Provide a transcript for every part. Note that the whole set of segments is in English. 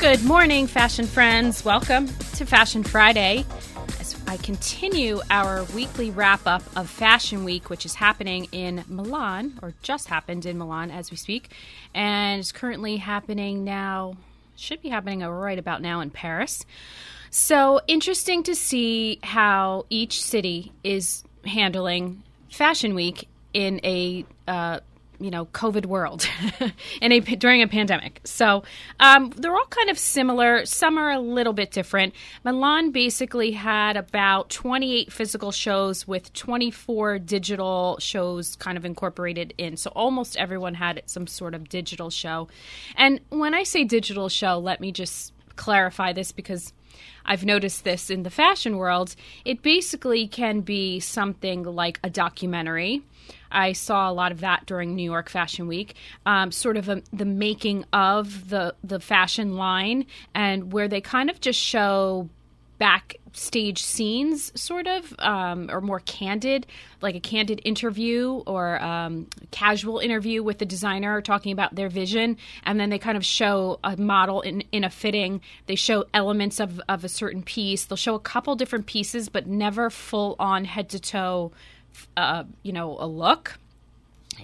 Good morning, fashion friends. Welcome to Fashion Friday. As I continue our weekly wrap up of Fashion Week, which is happening in Milan, or just happened in Milan as we speak, and is currently happening now, should be happening right about now in Paris. So interesting to see how each city is handling Fashion Week in a uh, you know COVID world in a during a pandemic. So um, they're all kind of similar. Some are a little bit different. Milan basically had about 28 physical shows with 24 digital shows kind of incorporated in. So almost everyone had some sort of digital show. And when I say digital show, let me just clarify this because I've noticed this in the fashion world. It basically can be something like a documentary I saw a lot of that during New York Fashion Week, um, sort of a, the making of the the fashion line, and where they kind of just show backstage scenes, sort of, um, or more candid, like a candid interview or um, casual interview with the designer talking about their vision. And then they kind of show a model in, in a fitting. They show elements of, of a certain piece. They'll show a couple different pieces, but never full on head to toe uh, you know, a look,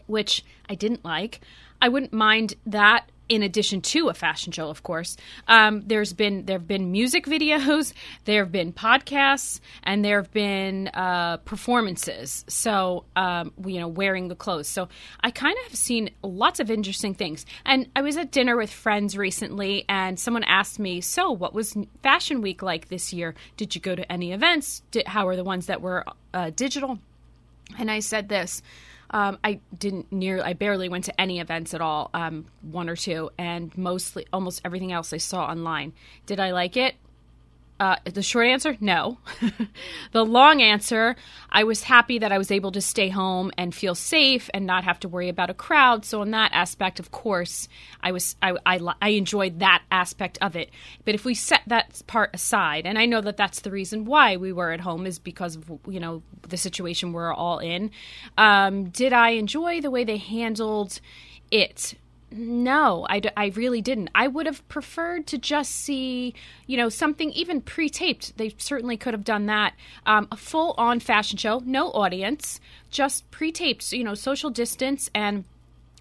which I didn't like. I wouldn't mind that in addition to a fashion show, of course. Um, there's been there have been music videos, there have been podcasts, and there have been uh, performances. So um, you know, wearing the clothes. So I kind of have seen lots of interesting things. And I was at dinner with friends recently, and someone asked me, "So, what was Fashion Week like this year? Did you go to any events? Did, how are the ones that were uh, digital?" And I said this. Um, I didn't near. I barely went to any events at all, um, one or two, and mostly almost everything else I saw online. Did I like it? Uh, the short answer, no. the long answer, I was happy that I was able to stay home and feel safe and not have to worry about a crowd. So in that aspect, of course, I was I, I, I enjoyed that aspect of it. But if we set that part aside, and I know that that's the reason why we were at home is because of you know the situation we're all in. Um, did I enjoy the way they handled it? No, I, I really didn't. I would have preferred to just see, you know, something even pre taped. They certainly could have done that. Um, a full on fashion show, no audience, just pre taped, you know, social distance and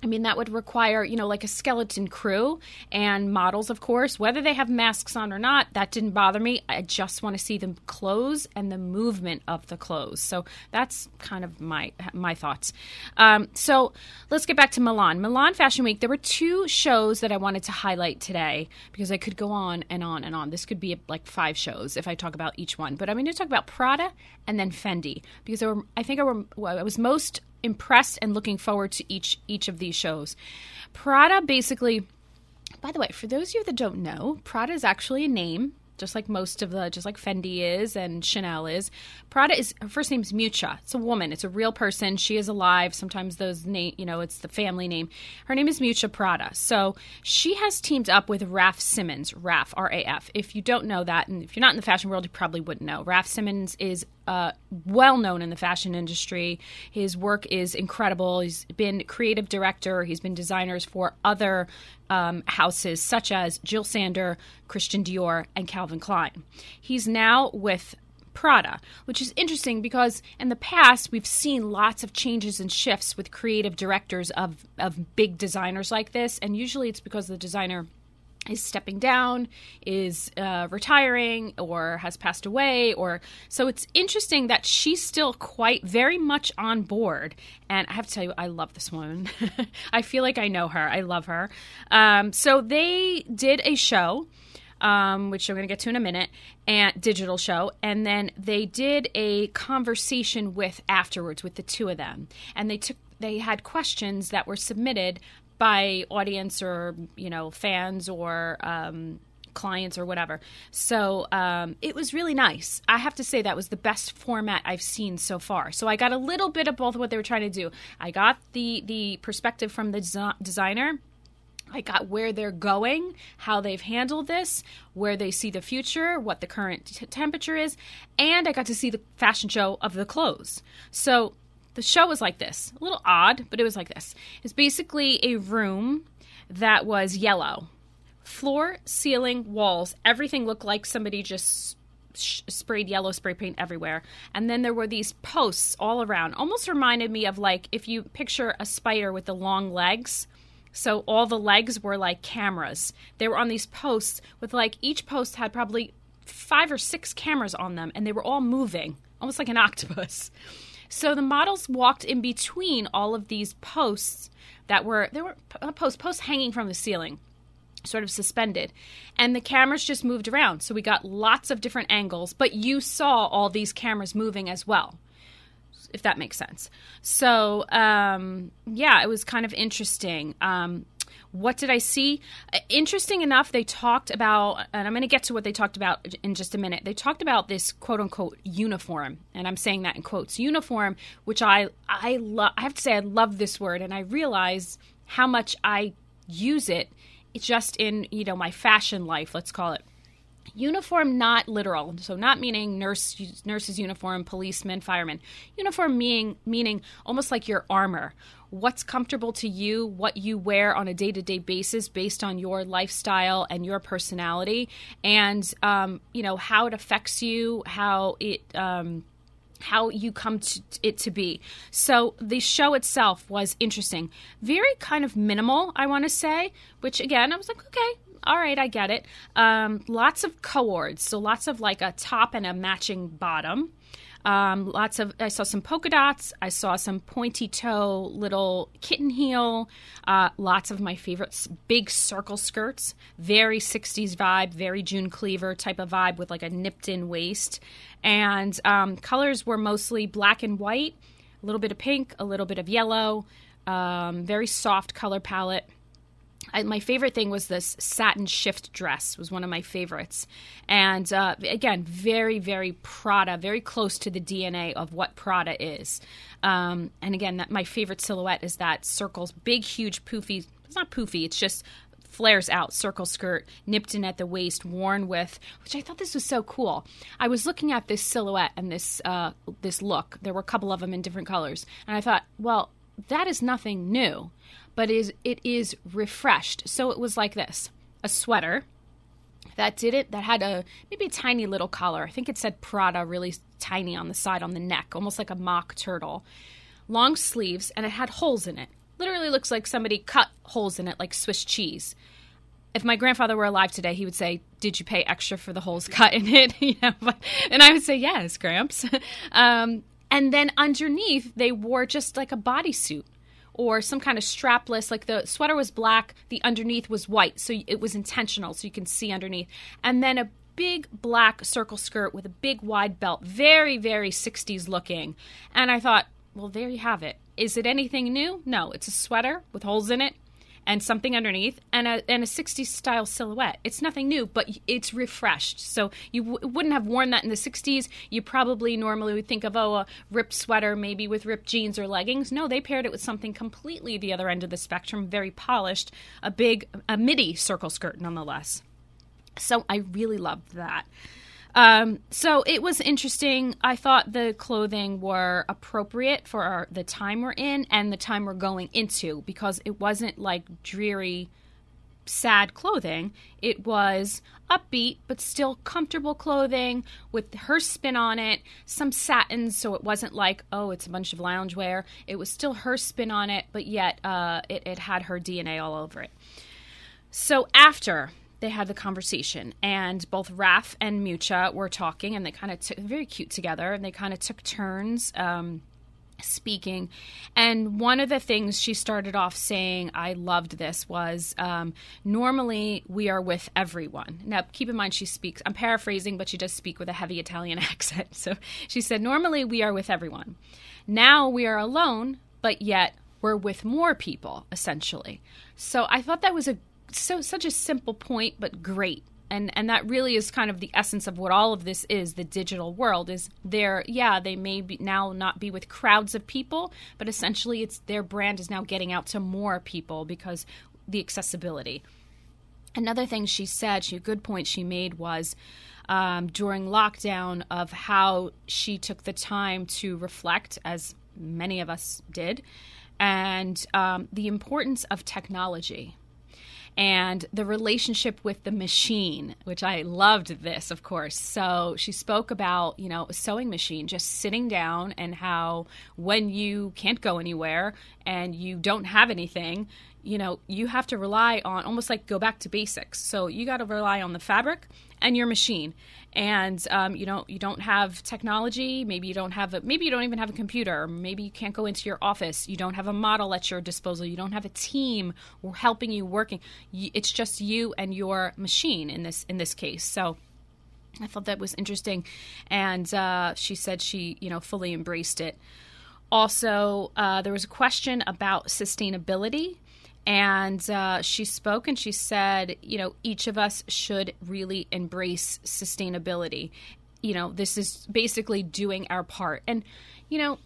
I mean, that would require, you know, like a skeleton crew and models, of course. Whether they have masks on or not, that didn't bother me. I just want to see the clothes and the movement of the clothes. So that's kind of my my thoughts. Um, so let's get back to Milan. Milan Fashion Week. There were two shows that I wanted to highlight today because I could go on and on and on. This could be like five shows if I talk about each one. But I'm going to talk about Prada and then Fendi because I, were, I think I, were, I was most impressed and looking forward to each each of these shows. Prada basically by the way, for those of you that don't know, Prada is actually a name just like most of the, just like Fendi is and Chanel is. Prada is her first name is Miuccia. It's a woman. It's a real person. She is alive. Sometimes those name, you know, it's the family name. Her name is Miuccia Prada. So she has teamed up with Raf Simons. Raf R A F. If you don't know that, and if you're not in the fashion world, you probably wouldn't know. Raf Simons is uh, well known in the fashion industry. His work is incredible. He's been creative director. He's been designers for other um, houses such as Jil Sander, Christian Dior, and Calvin Klein. He's now with Prada, which is interesting because in the past we've seen lots of changes and shifts with creative directors of, of big designers like this, and usually it's because the designer is stepping down, is uh, retiring, or has passed away, or so it's interesting that she's still quite very much on board. And I have to tell you, I love this woman. I feel like I know her. I love her. Um, so they did a show. Um, which I'm going to get to in a minute, and digital show, and then they did a conversation with afterwards with the two of them, and they took they had questions that were submitted by audience or you know fans or um, clients or whatever. So um, it was really nice. I have to say that was the best format I've seen so far. So I got a little bit of both of what they were trying to do. I got the the perspective from the des- designer. I got where they're going, how they've handled this, where they see the future, what the current t- temperature is, and I got to see the fashion show of the clothes. So the show was like this a little odd, but it was like this. It's basically a room that was yellow floor, ceiling, walls, everything looked like somebody just sh- sprayed yellow spray paint everywhere. And then there were these posts all around. Almost reminded me of like if you picture a spider with the long legs. So all the legs were like cameras. They were on these posts with like each post had probably five or six cameras on them and they were all moving, almost like an octopus. So the models walked in between all of these posts that were there were posts posts hanging from the ceiling sort of suspended. And the cameras just moved around. So we got lots of different angles, but you saw all these cameras moving as well, if that makes sense. So, um, yeah, it was kind of interesting. Um, what did I see? Uh, interesting enough, they talked about, and I'm going to get to what they talked about in just a minute. They talked about this quote unquote uniform, and I'm saying that in quotes, uniform, which I I love. I have to say I love this word, and I realize how much I use it just in you know my fashion life let's call it uniform not literal so not meaning nurse nurse's uniform policeman fireman uniform meaning meaning almost like your armor what's comfortable to you what you wear on a day-to-day basis based on your lifestyle and your personality and um, you know how it affects you how it um, how you come to it to be. So the show itself was interesting. Very kind of minimal, I want to say, which again, I was like, okay, all right, I get it. Um, lots of cords, so lots of like a top and a matching bottom. Um, lots of I saw some polka dots. I saw some pointy toe little kitten heel. Uh, lots of my favorites, big circle skirts, very 60s vibe, very June Cleaver type of vibe with like a nipped in waist. And um, colors were mostly black and white, a little bit of pink, a little bit of yellow. Um, very soft color palette. I, my favorite thing was this satin shift dress was one of my favorites. And uh, again very very prada very close to the dna of what prada is. Um, and again that, my favorite silhouette is that circles big huge poofy it's not poofy it's just flares out circle skirt nipped in at the waist worn with which i thought this was so cool. I was looking at this silhouette and this uh, this look. There were a couple of them in different colors. And i thought well that is nothing new but is it is refreshed. So it was like this: a sweater that did it that had a maybe a tiny little collar. I think it said Prada really tiny on the side on the neck, almost like a mock turtle. Long sleeves and it had holes in it. Literally looks like somebody cut holes in it like Swiss cheese. If my grandfather were alive today, he would say, "Did you pay extra for the holes cut in it?" you know, and I would say, "Yes, Gramps." um, and then underneath, they wore just like a bodysuit or some kind of strapless like the sweater was black the underneath was white. So it was intentional so you can see underneath. And then a big black circle skirt with a big wide belt. Very very 60s looking. And i thought well there you have it. Is it anything new? No it's a sweater with holes in it and something underneath and a, and a 60s style silhouette. It's nothing new, but it's refreshed. So you w- wouldn't have worn that in the 60s. You probably normally would think of, oh, a ripped sweater, maybe with ripped jeans or leggings. No, they paired it with something completely the other end of the spectrum, very polished, a big, a midi circle skirt nonetheless. So I really loved that. Um, so it was interesting. I thought the clothing were appropriate for our, the time we're in and the time we're going into because it wasn't like dreary, sad clothing. It was upbeat but still comfortable clothing with her spin on it, some satins, so it wasn't like oh it's a bunch of loungewear. It was still her spin on it, but yet uh, it, it had her DNA all over it. So after they had the conversation, and both Raf and Miuccia were talking, and they kind of took very cute together, and they kind of took turns. Um, speaking. And one of the things she started off saying, I loved this, was um, normally we are with everyone. Now, keep in mind, she speaks, I'm paraphrasing, but she does speak with a heavy Italian accent. So she said, normally we are with everyone. Now we are alone, but yet we're with more people, essentially. So I thought that was a so such a simple point, but great. And and that really is kind of the essence of what all of this is. The digital world is there. Yeah, they may be now not be with crowds of people, but essentially, it's their brand is now getting out to more people because the accessibility. Another thing she said, she a good point she made was um, during lockdown of how she took the time to reflect, as many of us did, and um, the importance of technology and the relationship with the machine, which I loved this, of course. So she spoke about, you know, a sewing machine, just sitting down and how when you can't go anywhere and you don't have anything, you know, you have to rely on almost like go back to basics. So you got to rely on the fabric and your machine. And um, you know, you don't have technology. Maybe you don't have a. Maybe you don't even have a computer. Maybe you can't go into your office. You don't have a model at your disposal. You don't have a team helping you working. It's just you and your machine in this in this case. So. I thought that was interesting, and uh, she said she, you know, fully embraced it. Also, uh, there was a question about sustainability and uh, she spoke and she said, you know, each of us should really embrace sustainability. You know, this is basically doing our part. And, you know,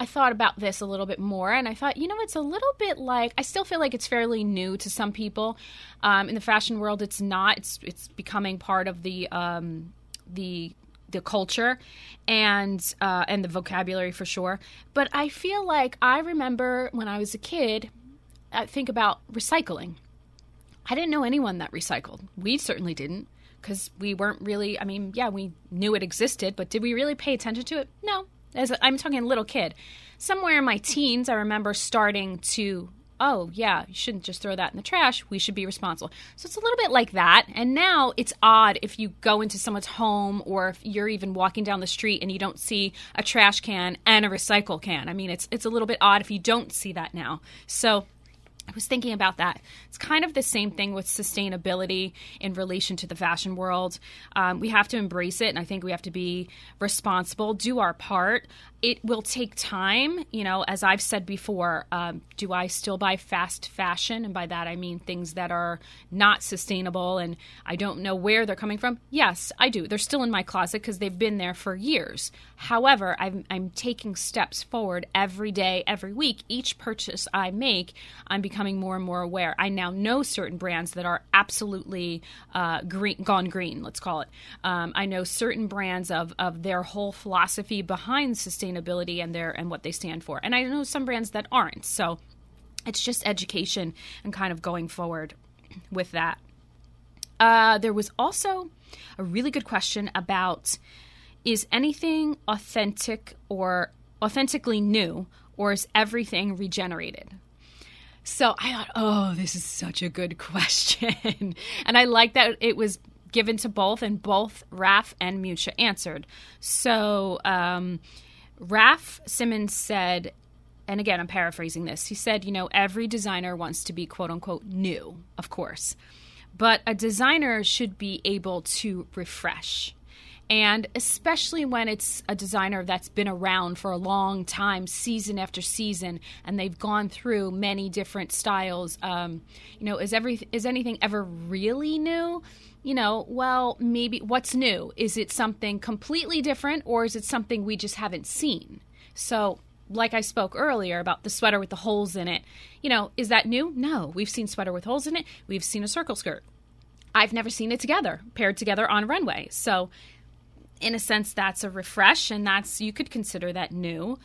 I thought about this a little bit more, and I thought, you know, it's a little bit like I still feel like it's fairly new to some people um, in the fashion world. It's not. It's it's becoming part of the um, the the culture and uh, and the vocabulary for sure. But I feel like I remember when I was a kid uh, think about recycling. I didn't know anyone that recycled. We certainly didn't because we weren't really, I mean, yeah, we knew it existed, but did we really pay attention to it? No. As a, I'm talking a little kid. Somewhere in my teens, I remember starting to, oh, yeah, you shouldn't just throw that in the trash. We should be responsible. So it's a little bit like that. And now it's odd if you go into someone's home or if you're even walking down the street and you don't see a trash can and a recycle can. I mean, it's, it's a little bit odd if you don't see that now. So I was thinking about that. It's kind of the same thing with sustainability in relation to the fashion world. Um, we have to embrace it, and I think we have to be responsible, do our part it will take time. You know, as I've said before, um, do I still buy fast fashion? And by that I mean things that are not sustainable and I don't know where they're coming from. Yes, I do. They're still in my closet because they've been there for years. However, I'm, I'm taking steps forward every day, every week. Each purchase I make, I'm becoming more and more aware. I now know certain brands that are absolutely uh, green, gone green, let's call it. Um, I know certain brands of, of their whole philosophy behind sustainability sustainability and their and what they stand for. And I know some brands that aren't. So it's just education and kind of going forward with that. Uh, there was also a really good question about is anything authentic or authentically new, or is everything regenerated? So I thought, oh, this is such a good question. and I like that it was given to both, and both Raf and Miuccia answered. So, um, Raf Simons said, and again, I'm paraphrasing this. He said, you know, every designer wants to be quote unquote new, of course, but a designer should be able to refresh. And especially when it's a designer that's been around for a long time, season after season, and they've gone through many different styles. Um, you know, is every is anything ever really new? You know, well, maybe what's new? Is it something completely different or is it something we just haven't seen? So, like I spoke earlier about the sweater with the holes in it, you know, is that new? No. We've seen sweater with holes in it. We've seen a circle skirt. I've never seen it together, paired together on runway. So, in a sense, that's a refresh, and that's you could consider that new.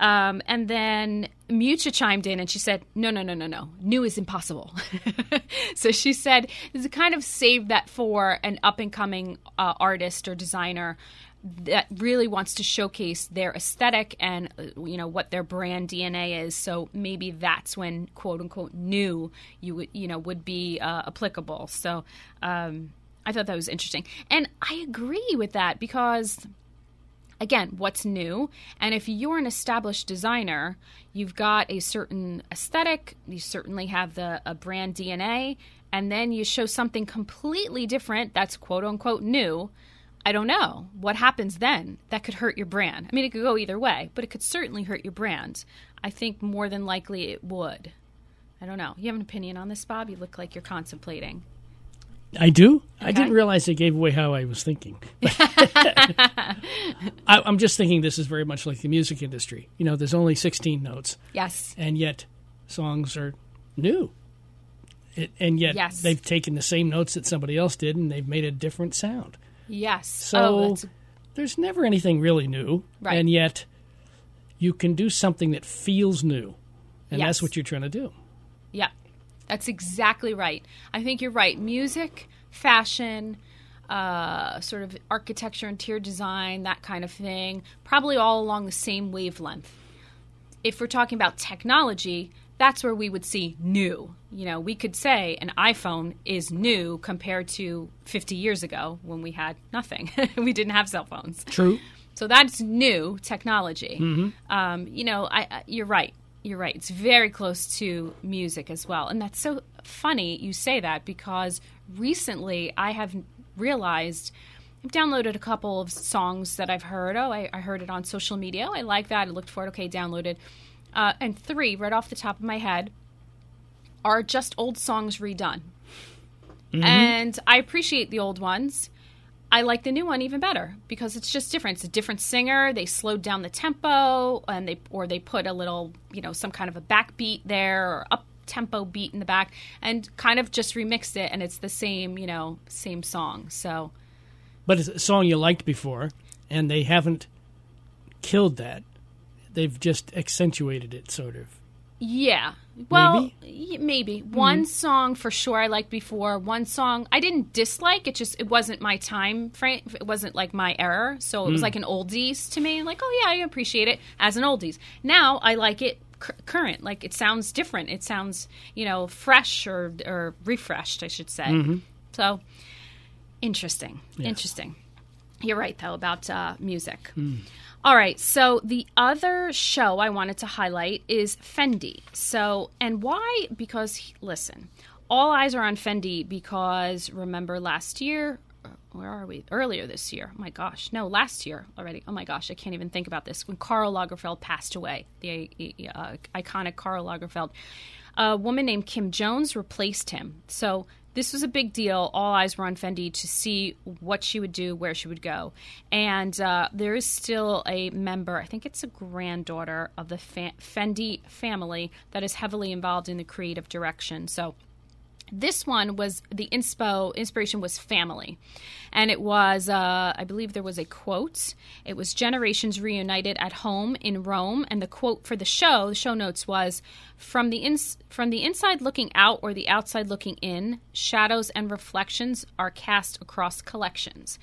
Um, and then Miuccia chimed in and she said, No, no, no, no, no. New is impossible. so she said, This kind of save that for an up and coming uh, artist or designer that really wants to showcase their aesthetic and uh, you know what their brand DNA is. So maybe that's when quote unquote new you would you know would be uh, applicable. So um, I thought that was interesting, and I agree with that because again, what's new. And if you're an established designer, you've got a certain aesthetic, you certainly have the a brand DNA, and then you show something completely different that's quote unquote new. I don't know. What happens then? That could hurt your brand. I mean, it could go either way, but it could certainly hurt your brand. I think more than likely it would. I don't know. You have an opinion on this, Bob? You look like you're contemplating. I do. Okay. I didn't realize they gave away how I was thinking. I, am just thinking this is very much like the music industry. You know, there's only 16 notes. Yes. And yet, songs are new. It, and yet, yes. they've taken the same notes that somebody else did and they've made a different sound. Yes. So oh, there's never anything really new. Right. And yet, you can do something that feels new. And yes. that's what you're trying to do. Yeah. That's exactly right. I think you're right. Music, fashion, uh, sort of architecture, and interior design, that kind of thing, probably all along the same wavelength. If we're talking about technology, that's where we would see new. You know, we could say an iPhone is new compared to 50 years ago when we had nothing. we didn't have cell phones. True. So that's new technology. Mm-hmm. Um, you know, I, I, you're right. You're right. It's very close to music as well. And that's so funny you say that because recently I have realized I've downloaded a couple of songs that I've heard. Oh, I, I heard it on social media. I like that. I looked for it. Okay, downloaded. Uh, and three, right off the top of my head, are just old songs redone. Mm-hmm. And I appreciate the old ones. I like the new one even better because it's just different. It's a different singer. They slowed down the tempo, and they or they put a little, you know, some kind of a backbeat there or up tempo beat in the back, and kind of just remixed it, and it's the same, you know, same song. So, But it's a song you liked before, and they haven't killed that. They've just accentuated it, sort of. Yeah. Well, Maybe? maybe, maybe. one song for sure I liked before. One song I didn't dislike. It just it wasn't my time frame. It wasn't like my era. So it was hmm. like an oldies to me. Like, oh yeah, I appreciate it as an oldies. Now I like it cu- current. Like it sounds different. It sounds you know fresh or or refreshed, I should say. Mm-hmm. So interesting. Interesting. You're right, though, about uh, music. All right, so the other show I wanted to highlight is Fendi. So, and why? Because, listen, all eyes are on Fendi because remember last year, uh, where are we? Earlier this year. Oh my gosh. No, last year already. Oh my gosh, I can't even think about this. When Karl Lagerfeld passed away, the uh, iconic Karl Lagerfeld, a woman named Kim Jones replaced him. So, this was a big deal. All eyes were on Fendi to see what she would do, where she would go. And uh, there is still a member, I think it's a granddaughter of the Fendi family, that is heavily involved in the creative direction. So this one was the inspo inspiration was family. And it was uh, i believe there was a quote. It was generations reunited at home in rome. And the quote for the show the show notes was from the ins- from the inside looking out or the outside looking in shadows and reflections are cast across collections.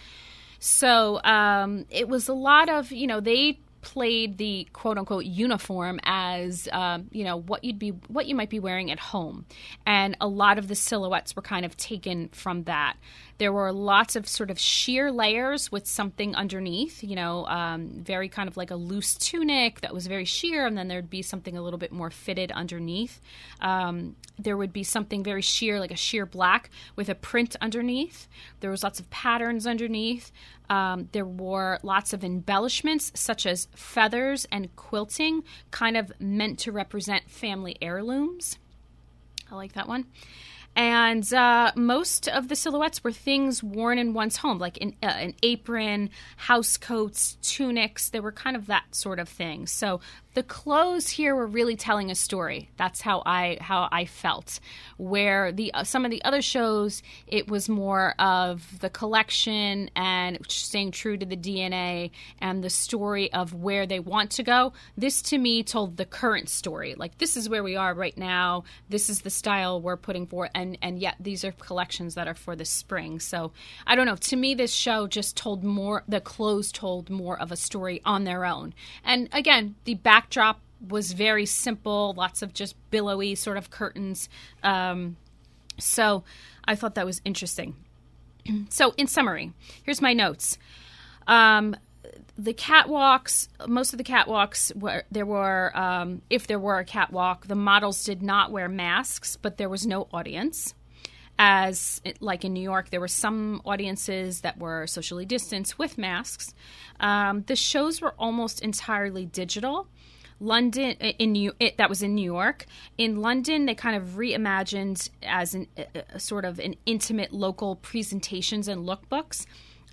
So um, it was a lot of you know they played the quote unquote uniform as um, you know what you'd be what you might be wearing at home. And a lot of the silhouettes were kind of taken from that. There were lots of sort of sheer layers with something underneath you know um, very kind of like a loose tunic that was very sheer and then there'd be something a little bit more fitted underneath. Um, there would be something very sheer like a sheer black with a print underneath. There was lots of patterns underneath um, there were lots of embellishments, such as feathers and quilting, kind of meant to represent family heirlooms. I like that one. And uh, most of the silhouettes were things worn in one's home, like an, uh, an apron, house coats, tunics. They were kind of that sort of thing. So the clothes here were really telling a story. That's how I how I felt. Where the uh, some of the other shows, it was more of the collection and staying true to the DNA and the story of where they want to go. This to me told the current story. Like this is where we are right now. This is the style we're putting forth, and and yet these are collections that are for the spring. So I don't know. To me, this show just told more. The clothes told more of a story on their own. And again, the backdrop was very simple. Lots of just billowy sort of curtains. Um, so I thought that was interesting. so in summary, here's my notes. Um, the catwalks, most of the catwalks, were, there were, um, if there were a catwalk, the models did not wear masks, but there was no audience. As like in New York, there were some audiences that were socially distanced with masks. Um, the shows were almost entirely digital. London in New it, that was in New York. In London, they kind of reimagined as an, a, a sort of an intimate local presentations and lookbooks.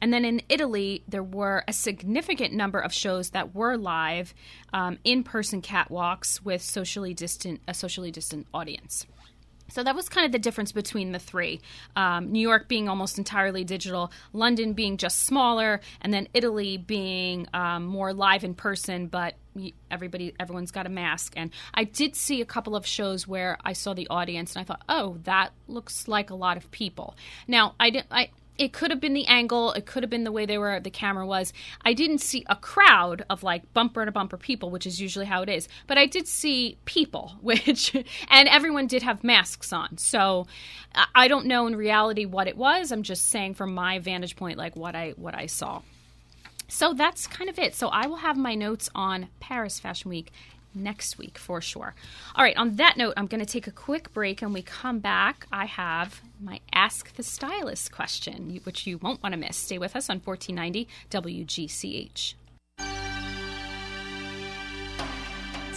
And then in Italy, there were a significant number of shows that were live, um, in-person catwalks with socially distant a socially distant audience. So that was kind of the difference between the three. Um, New York being almost entirely digital, London being just smaller, and then Italy being um, more live in person, but everybody everyone's got a mask and i did see a couple of shows where i saw the audience and i thought oh that looks like a lot of people now i i it could have been the angle it could have been the way they were the camera was. I didn't see a crowd of like bumper to bumper people which is usually how it is. But i did see people which and everyone did have masks on. So i don't know in reality what it was. I'm just saying from my vantage point like what i what i saw. So that's kind of it. So i will have my notes on paris fashion week next week for sure. All right, on that note, I'm going to take a quick break and we come back. I have my Ask the Stylist question, which you won't want to miss. Stay with us on 1490 WGCH.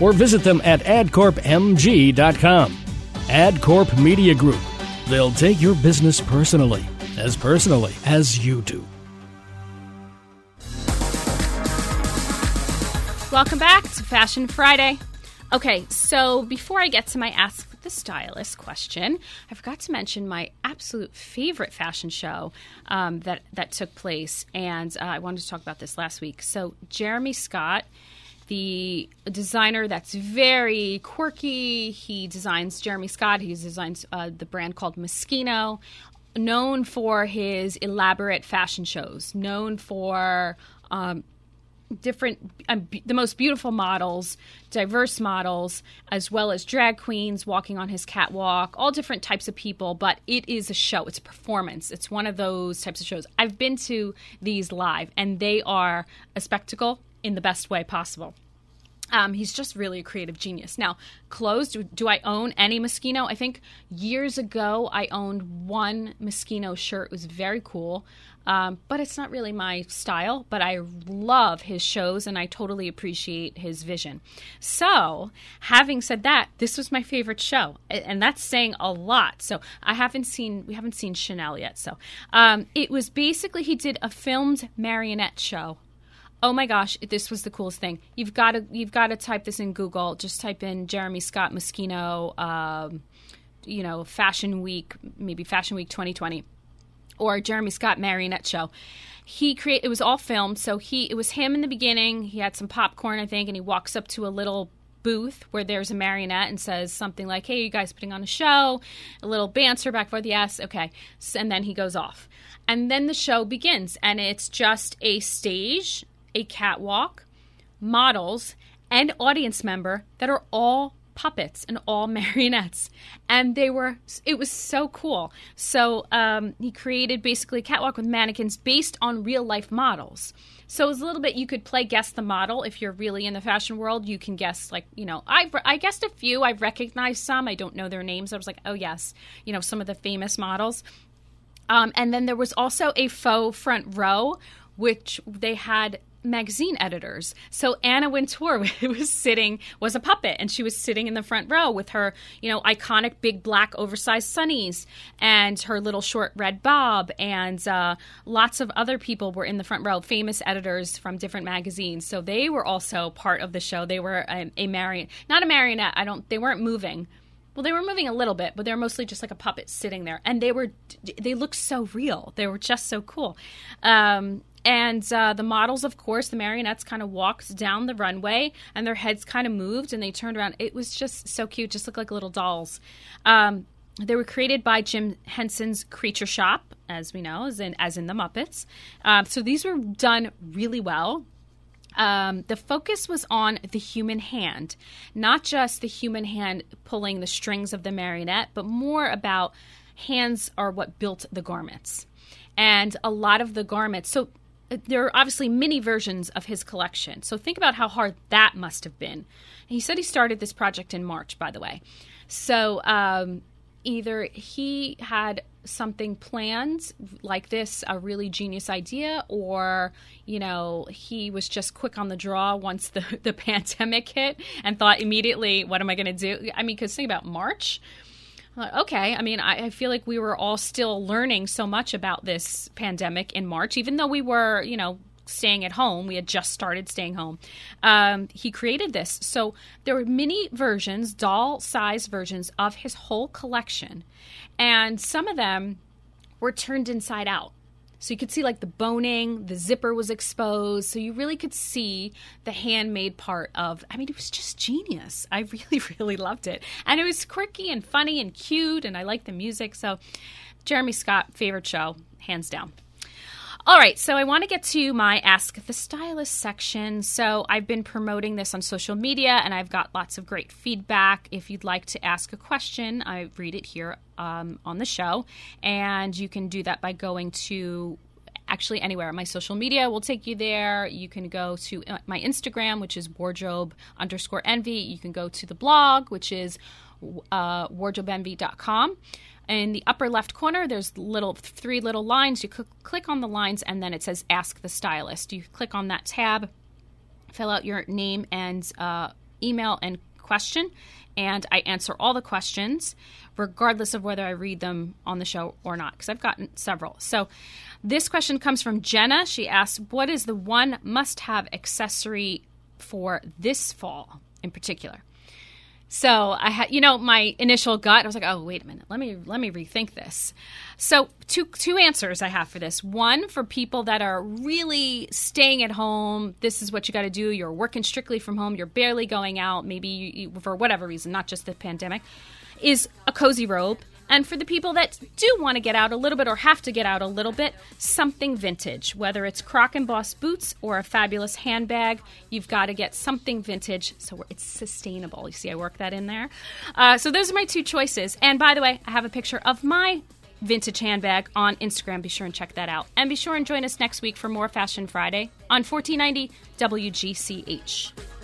or visit them at adcorpmg.com. AdCorp Media Group. They'll take your business personally, as personally as you do. Welcome back to Fashion Friday. Okay, so before I get to my Ask the Stylist question, I forgot to mention my absolute favorite fashion show um, that that took place, and uh, I wanted to talk about this last week. So Jeremy Scott the designer that's very quirky. He designs Jeremy Scott. He designs uh, the brand called Moschino, known for his elaborate fashion shows, known for um, different, um, b- the most beautiful models, diverse models, as well as drag queens walking on his catwalk, all different types of people. But it is a show, it's a performance. It's one of those types of shows. I've been to these live, and they are a spectacle in the best way possible. Um, he's just really a creative genius. Now, clothes, do, do, I own any Moschino? I think years ago I owned one Moschino shirt. It was very cool, um, but it's not really my style. But I love his shows and I totally appreciate his vision. So, having said that, this was my favorite show, and that's saying a lot. So, I haven't seen, we haven't seen Chanel yet. So, um, it was basically he did a filmed marionette show oh my gosh, this was the coolest thing. You've got to you've got to type this in Google. Just type in Jeremy Scott Moschino, um, you know, Fashion Week, maybe Fashion Week 2020, or Jeremy Scott Marionette Show. He create it was all filmed, so he it was him in the beginning. He had some popcorn, I think, and he walks up to a little booth where there's a marionette and says something like, "Hey, you guys putting on a show?" A little banter back forth. Yes, okay, and then he goes off, and then the show begins, and it's just a stage a catwalk, models, and audience member that are all puppets and all marionettes. And they were it was so cool. So um, he created basically a catwalk with mannequins based on real life models. So it was a little bit you could play guess the model. If you're really in the fashion world you can guess like you know i i guessed a few. I've recognized some. I don't know their names. I was like oh yes you know some of the famous models. Um, and then there was also a faux front row which they had magazine editors. So Anna Wintour was sitting was a puppet and she was sitting in the front row with her, you know, iconic big black oversized sunnies and her little short red bob and uh, lots of other people were in the front row, famous editors from different magazines. So they were also part of the show. They were a, a marionette, not a marionette. I don't. They weren't moving. Well, they were moving a little bit, but they were mostly just like a puppet sitting there, and they were they looked so real. They were just so cool. Um, and uh, the models, of course, the marionettes kind of walked down the runway and their heads kind of moved and they turned around. It was just so cute, just looked like little dolls. Um, they were created by Jim Henson's Creature Shop, as we know, as in, as in the Muppets. Um, so these were done really well. Um, the focus was on the human hand, not just the human hand pulling the strings of the marionette, but more about hands are what built the garments. And a lot of the garments, so there are obviously many versions of his collection. So think about how hard that must have been. He said he started this project in March, by the way. So um, either he had something planned like this, a really genius idea, or, you know, he was just quick on the draw once the, the pandemic hit and thought immediately, what am I going to do? I mean, because think about March. Okay, I mean, I, I, feel like we were all still learning so much about this pandemic in March, even though we were, you know, staying at home. We had just started staying home. Um, he created this. So there were many versions, doll size versions of his whole collection. And some of them were turned inside out. So you could see like the boning, the zipper was exposed. So you really could see the handmade part of, I mean, it was just genius. I really, really loved it. And it was quirky and funny and cute. And I liked the music. So Jeremy Scott, favorite show, hands down. All right, so I want to get to my Ask the Stylist section. So I've been promoting this on social media and I've got lots of great feedback. If you'd like to ask a question, I read it here um, on the show. And you can do that by going to actually anywhere. My social media will take you there. You can go to uh, my Instagram, which is wardrobe underscore envy. You can go to the blog, which is uh, wardrobeenvy.com in the upper left corner, there's little three little lines. You cl- click on the lines, and then it says "Ask the Stylist." You click on that tab, fill out your name and uh, email and question, and I answer all the questions, regardless of whether I read them on the show or not, because I've gotten several. So, this question comes from Jenna. She asks, "What is the one must-have accessory for this fall in particular?" So I had, you know, my initial gut. I was like, "Oh, wait a minute. Let me let me rethink this." So two two answers I have for this. One for people that are really staying at home. This is what you got to do. You're working strictly from home. You're barely going out. Maybe you, you, for whatever reason, not just the pandemic. Is a cozy robe and for the people that do want to get out a little bit or have to get out a little bit, something vintage. Whether it's Croc embossed boots or a fabulous handbag, you've got to get something vintage so it's sustainable. You see, I work that in there. Uh, so those are my two choices. And by the way, I have a picture of my vintage handbag on Instagram. Be sure and check that out. And be sure and join us next week for more Fashion Friday on 1490 WGCH.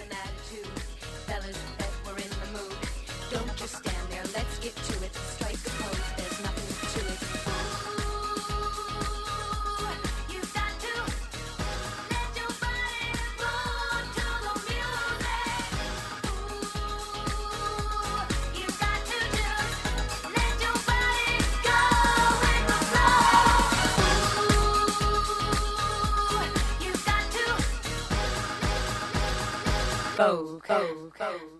Go, go, go.